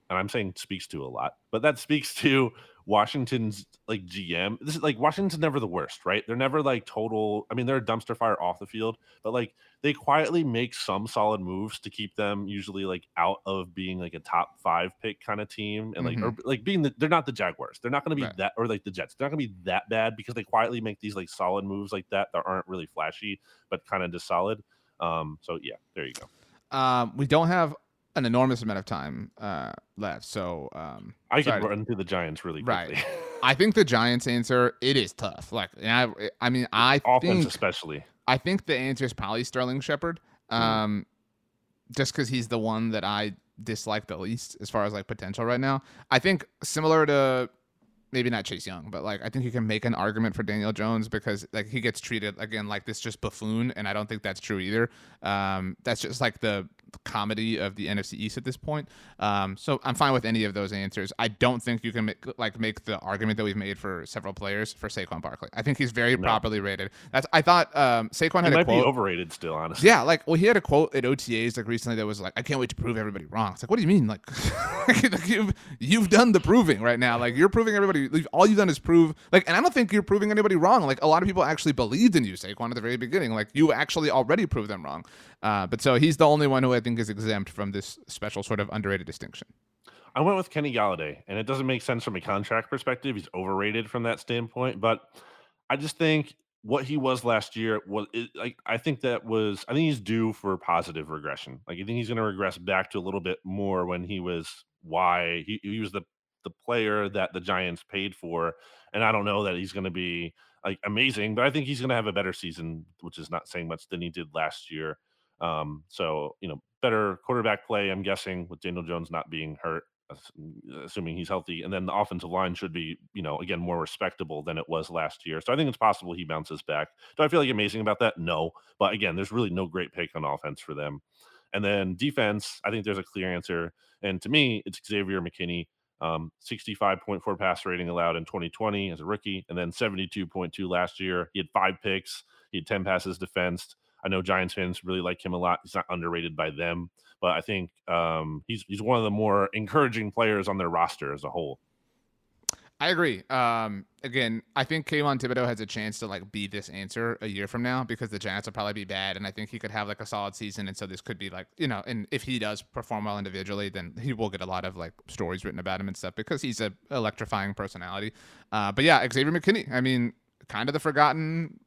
and I'm saying speaks to a lot, but that speaks to Washington's like GM. This is like Washington's never the worst, right? They're never like total. I mean, they're a dumpster fire off the field, but like they quietly make some solid moves to keep them usually like out of being like a top five pick kind of team, and like mm-hmm. or like being the, they're not the Jaguars. They're not going to be right. that or like the Jets. They're not going to be that bad because they quietly make these like solid moves like that that aren't really flashy but kind of just solid. Um, so yeah, there you go. Um, we don't have an enormous amount of time uh, left. So um, I could to- run through the Giants really quickly. Right. I think the Giants answer it is tough. Like, I, I mean, I Offense, think especially. I think the answer is probably Sterling Shepard. Mm. Um, just because he's the one that I dislike the least as far as like potential right now. I think similar to maybe not Chase Young, but like I think you can make an argument for Daniel Jones because like he gets treated again like this just buffoon, and I don't think that's true either. Um, that's just like the comedy of the NFC East at this point. Um, so I'm fine with any of those answers. I don't think you can make, like make the argument that we've made for several players for Saquon Barkley. I think he's very properly rated. That's I thought um, Saquon had a might quote. be overrated still, honestly. Yeah, like well, he had a quote at OTAs like recently that was like, "I can't wait to prove everybody wrong." It's like, what do you mean? Like, like, you've you've done the proving right now. Like you're proving everybody. All you've done is prove. Like, and I don't think you're proving anybody wrong. Like a lot of people actually believed in you, Saquon, at the very beginning. Like you actually already proved them wrong. Uh, but so he's the only one who I think is exempt from this special sort of underrated distinction. I went with Kenny Golladay, and it doesn't make sense from a contract perspective. He's overrated from that standpoint, but I just think what he was last year was like I think that was I think he's due for positive regression. Like I think he's going to regress back to a little bit more when he was why he, he was the the player that the Giants paid for, and I don't know that he's going to be like amazing, but I think he's going to have a better season, which is not saying much than he did last year. Um, so you know, better quarterback play, I'm guessing, with Daniel Jones not being hurt assuming he's healthy. And then the offensive line should be, you know, again, more respectable than it was last year. So I think it's possible he bounces back. Do I feel like amazing about that? No. But again, there's really no great pick on offense for them. And then defense, I think there's a clear answer. And to me, it's Xavier McKinney. Um, 65.4 pass rating allowed in 2020 as a rookie, and then 72.2 last year. He had five picks, he had 10 passes defensed. I know Giants fans really like him a lot. He's not underrated by them but I think um, he's he's one of the more encouraging players on their roster as a whole. I agree. Um, again, I think Kayvon Thibodeaux has a chance to like be this answer a year from now because the Giants will probably be bad, and I think he could have like a solid season, and so this could be like you know, and if he does perform well individually, then he will get a lot of like stories written about him and stuff because he's a electrifying personality. Uh, but yeah, Xavier McKinney. I mean, kind of the forgotten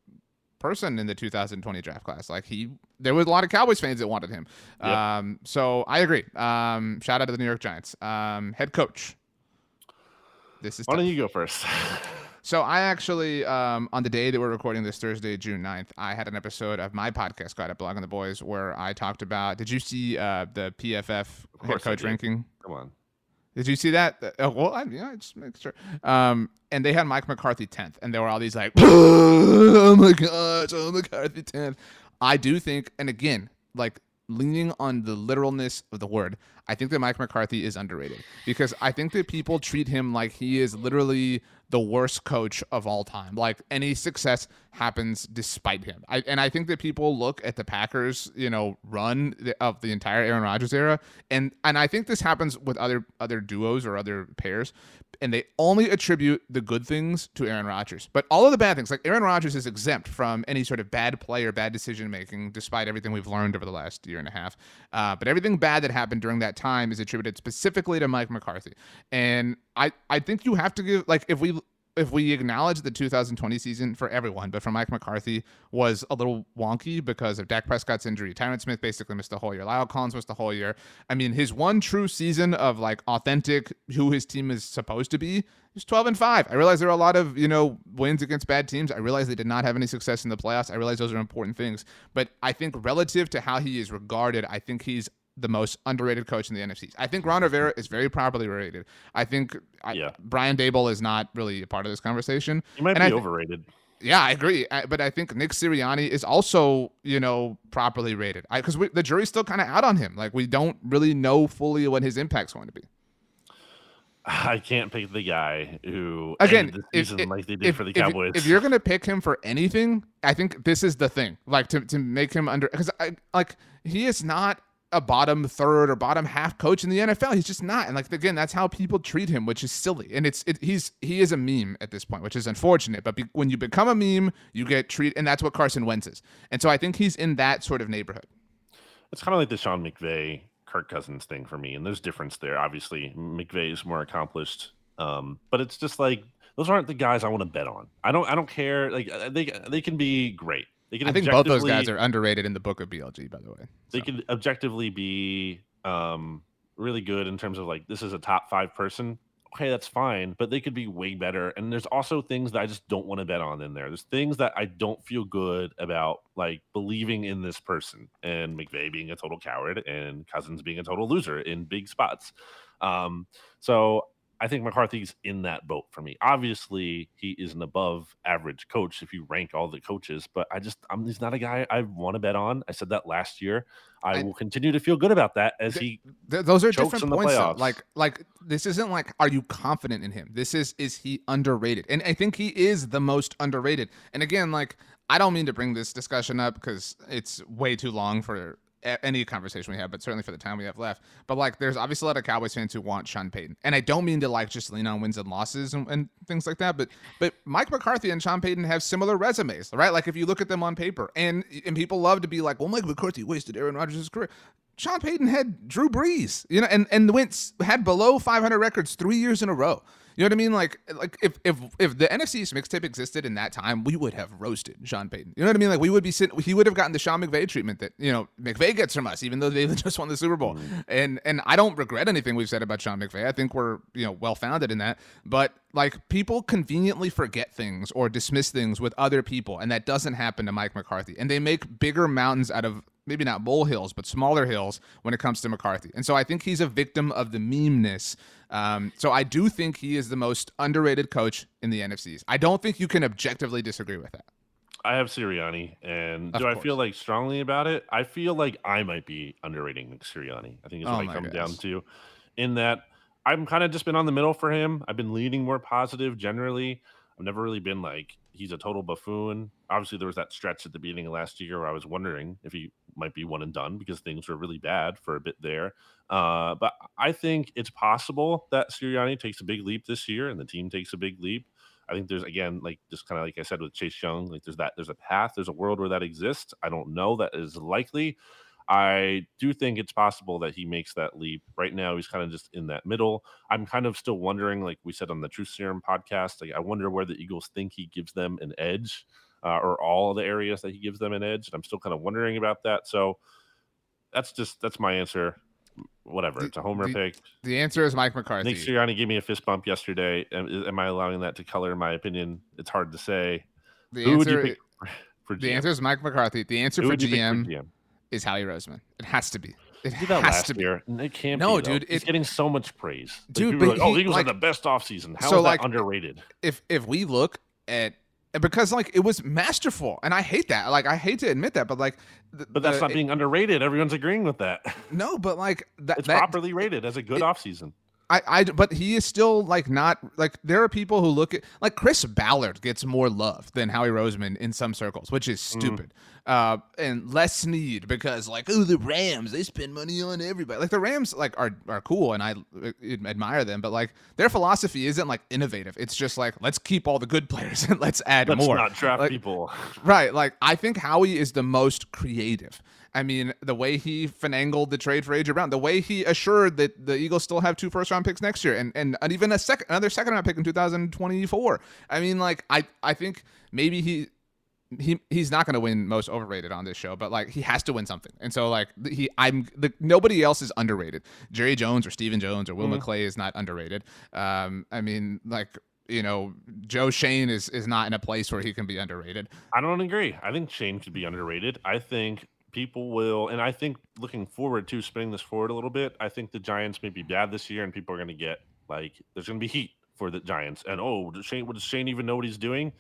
person in the 2020 draft class. Like he, there was a lot of Cowboys fans that wanted him. Yep. Um, so I agree. Um, shout out to the New York Giants. Um, head coach. This is Why tough. don't you go first? So I actually, um, on the day that we're recording this Thursday, June 9th, I had an episode of my podcast, It Blog on the Boys, where I talked about. Did you see uh, the PFF head coach ranking? Come on. Did you see that? Uh, oh, well, I, yeah, I just make sure. Um, and they had Mike McCarthy 10th, and there were all these like, oh my gosh, oh McCarthy 10th. I do think, and again, like leaning on the literalness of the word, I think that Mike McCarthy is underrated because I think that people treat him like he is literally the worst coach of all time. Like any success happens despite him. I, and I think that people look at the Packers, you know, run of the entire Aaron Rodgers era, and and I think this happens with other other duos or other pairs, and they only attribute the good things to Aaron Rodgers, but all of the bad things, like Aaron Rodgers, is exempt from any sort of bad play or bad decision making, despite everything we've learned over the last year and a half. Uh, but everything bad that happened during that time is attributed specifically to Mike McCarthy, and I I think you have to give like if we if we acknowledge the 2020 season for everyone, but for Mike McCarthy was a little wonky because of Dak Prescott's injury. Tyron Smith basically missed the whole year. La'el Collins missed the whole year. I mean, his one true season of like authentic who his team is supposed to be is 12 and 5. I realize there are a lot of, you know, wins against bad teams. I realize they did not have any success in the playoffs. I realize those are important things. But I think relative to how he is regarded, I think he's the most underrated coach in the NFC. I think Ron Rivera is very properly rated. I think I, Brian Daboll is not really a part of this conversation. He might And be I overrated. Yeah, I agree. I, but I think Nick Sirianni is also, you know, properly rated. Because the jury's still kind of out on him. Like we don't really know fully what his impact's going to be. I can't pick the guy who Again, ended the if, season if- like they did if- for the if Cowboys. If, you're gonna pick him for anything, I think this is the thing. Like to to make him under because I like he is not a bottom third or bottom half coach in the NFL. He's just not. And like again, that's how people treat him, which is silly. And it's it, he's he is a meme at this point, which is unfortunate. But be, when you become a meme, you get treated, and that's what Carson Wentz is. And so I think he's in that sort of neighborhood. it's kind of like the Sean McVay, Kirk Cousins thing for me, and there's difference there. Obviously, McVay is more accomplished, um, but it's just like those aren't the guys I want to bet on. I don't. I don't care. Like uh, they they can be great. They can. I think both those guys are underrated in the book of BLG, by the way. They So. could objectively be um, really good in terms of like this is a top five person. Okay, that's fine, but they could be way better. And there's also things that I just don't want to bet on in there. There's things that I don't feel good about, like believing in this person and McVay being a total coward and Cousins being a total loser in big spots. Um, so I think McCarthy's in that boat for me. Obviously, he is an above average coach if you rank all the coaches, but I just I'm he's not a guy I want to bet on. I said that last year. I, I will continue to feel good about that as th- he th- those are different points. Like like this isn't like are you confident in him? This is is he underrated? And I think he is the most underrated. And again, like I don't mean to bring this discussion up because it's way too long for any conversation we have, but certainly for the time we have left. But like, there's obviously a lot of Cowboys fans who want Sean Payton, and I don't mean to like just lean on wins and losses and, and, things like that. But but Mike McCarthy and Sean Payton have similar resumes, right? Like if you look at them on paper, and and people love to be like, well, Mike McCarthy wasted Aaron Rodgers' career. Sean Payton had Drew Brees, you know, and and went had below 500 records three years in a row. You know what I mean? Like, like if if if the NFC mixtape existed in that time, we would have roasted Sean Payton. You know what I mean? Like, we would be sitting. He would have gotten the Sean McVay treatment that you know McVay gets from us, even though they just won the Super Bowl. Mm-hmm. And and I don't regret anything we've said about Sean McVay. I think we're you know well founded in that. But like people conveniently forget things or dismiss things with other people, and that doesn't happen to Mike McCarthy. And they make bigger mountains out of maybe not molehills, but smaller hills when it comes to McCarthy. And so I think he's a victim of the memeness. Um, so I do think he is the most underrated coach in the NFCs. I don't think you can objectively disagree with that. I have Sirianni, and of do course. I feel like strongly about it? I feel like I might be underrating Sirianni. I think is what oh I come gosh. down to. In that, I'm kind of just been on the middle for him. I've been leaning more positive generally. I've never really been like he's a total buffoon. Obviously, there was that stretch at the beginning of last year where I was wondering if he might be one and done because things were really bad for a bit there. Uh, but I think it's possible that Sirianni takes a big leap this year and the team takes a big leap. I think there's again, like just kind of like I said with Chase Young, like there's that there's a path, there's a world where that exists. I don't know that is likely. I do think it's possible that he makes that leap. Right now, he's kind of just in that middle. I'm kind of still wondering, like we said on the Truth Serum podcast, like I wonder where the Eagles think he gives them an edge, uh, or all the areas that he gives them an edge. And I'm still kind of wondering about that. So that's just that's my answer. Whatever, it's a homer the, pick. The answer is Mike McCarthy. Nick Sirianni gave me a fist bump yesterday. Am, am I allowing that to color my opinion? It's hard to say. The Who answer, would you pick for GM? The answer is Mike McCarthy. The answer for GM, for GM is Howie Roseman. It has to be. It has last to be. It can't no, be, dude. it's getting so much praise. Like, dude, but like, oh, he, Eagles like, the best offseason. How so is like, underrated? If if we look at because like it was masterful, and I hate that. Like I hate to admit that, but like, the, but that's the, not being it, underrated. Everyone's agreeing with that. No, but like that, it's that, properly rated as a good it, offseason. I, I, but he is still like not like there are people who look at like Chris Ballard gets more love than Howie Roseman in some circles, which is mm. stupid. Mm. Uh, and Les Snead because like oh the Rams they spend money on everybody like the Rams like are are cool and I uh, admire them, but like their philosophy isn't like innovative. It's just like let's keep all the good players and let's add let's more. Not draft like, people. Right. Like I think Howie is the most creative. I mean, the way he finangled the trade for AJ Brown, the way he assured that the Eagles still have two first round picks next year and, and even a second another second round pick in 2024. I mean, like I I think maybe he he he's not going to win most overrated on this show, but like he has to win something. And so like he I'm the, nobody else is underrated. Jerry Jones or Stephen Jones or Will mm-hmm. McClay is not underrated. Um I mean like you know, Joe Schoen is is not in a place where he can be underrated. I don't agree. I think Schoen could be underrated. I think people will, and I think looking forward to spinning this forward a little bit, I think the Giants may be bad this year, and people are going to get like there's going to be heat for the Giants. And oh, does Schoen, does Schoen even know what he's doing?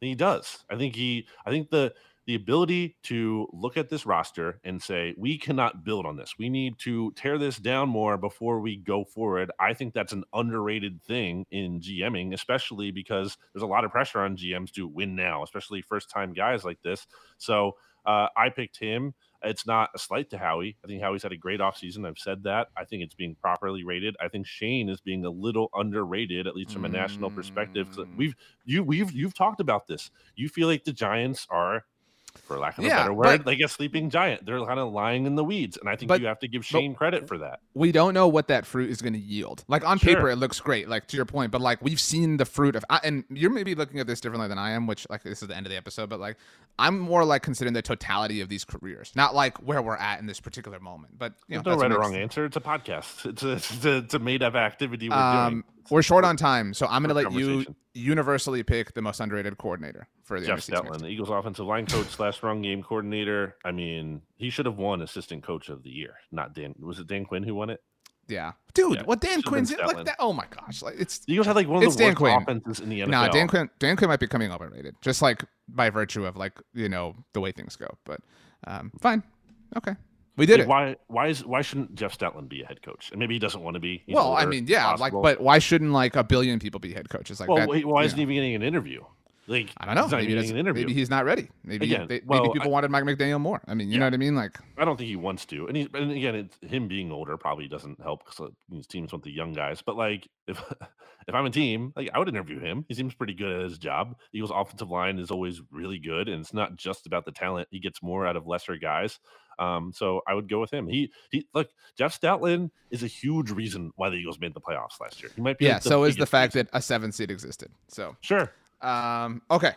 And he does. I think he. I think the the ability to look at this roster and say we cannot build on this. We need to tear this down more before we go forward. I think that's an underrated thing in GMing, especially because there's a lot of pressure on GMs to win now, especially first time guys like this. So uh, I picked him. It's not a slight to Howie. I think Howie's had a great offseason. I've said that. I think it's being properly rated. I think Schoen is being a little underrated, at least from a national perspective. Mm. We've you we've you've talked about this. You feel like the Giants are for lack of Yeah, a better word, but- like a sleeping giant. They're kind of lying in the weeds, and I think But- you have to give Schoen credit for that. we don't know what that fruit is going to yield. Like on Sure. paper, it looks great. Like to your point, but like we've seen the fruit of, and you're maybe looking at this differently than I am. Which like this is the end of the episode, but like I'm more like considering the totality of these careers, not like where we're at in this particular moment. But you know, no that's right or wrong answer. It's a podcast. It's a, it's a, it's a made up activity we're Um, doing. We're short on time, so I'm going to let you universally pick the most underrated coordinator for the Jeff Stoutland, the Eagles offensive line coach slash run game coordinator. I mean, he should have won assistant coach of the year, not Dan. Was it Dan Quinn who won it? Yeah, dude, Yeah, what Dan Quinn's like that? Oh my gosh, like it's The Eagles had like one of the Dan worst Quinn. offenses in the NFL. Nah, Dan Quinn. Dan Quinn might be coming overrated, just like by virtue of like you know the way things go. But um, fine, okay, we did Like, it. why? Why is why shouldn't Jeff Stoutland be a head coach? And maybe he doesn't want to be. Well, I mean, yeah, like, but why shouldn't like a billion people be head coaches? Like well, that, wait, why isn't know. he getting an interview? Like I don't know. Maybe, an maybe he's not ready. Maybe Again, they, well, maybe people I- wanted Mike McDaniel more. I mean, you know what I mean? Like, I don't think he wants to, and he and again, it's him being older probably doesn't help because his teams want the young guys. But like, if if I'm a team, like I would interview him. He seems pretty good at his job. Eagles' offensive line is always really good, and it's not just about the talent. He gets more out of lesser guys. Um, so I would go with him. He he look, Jeff Stoutland is a huge reason why the Eagles made the playoffs last year. He might be yeah. like, So is the fact reason. that a seven seed existed. So sure. Um, okay.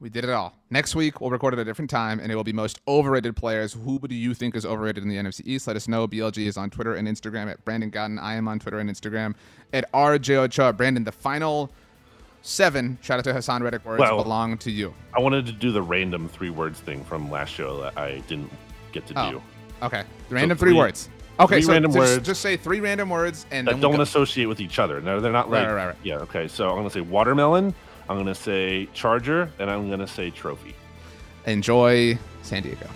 We did it all. Next week, we'll record at a different time, and it will be most overrated players. Who do you think is overrated in the NFC East? Let us know. BLG is on Twitter and Instagram at Brandon Gowton. I am on Twitter and Instagram at RJOchoa. Brandon, the final seven, shout out to Haason Reddick words, Well- belong to you. I wanted to do the random three words thing from last show that I didn't get to Oh, do. Okay. Random three, three- words. Okay, three so random just, words. just say three random words and that we'll don't go. associate with each other. No, they're not like right, right, right. yeah. Okay, so I'm gonna say watermelon. I'm gonna say charger, and I'm gonna say trophy. enjoy San Diego.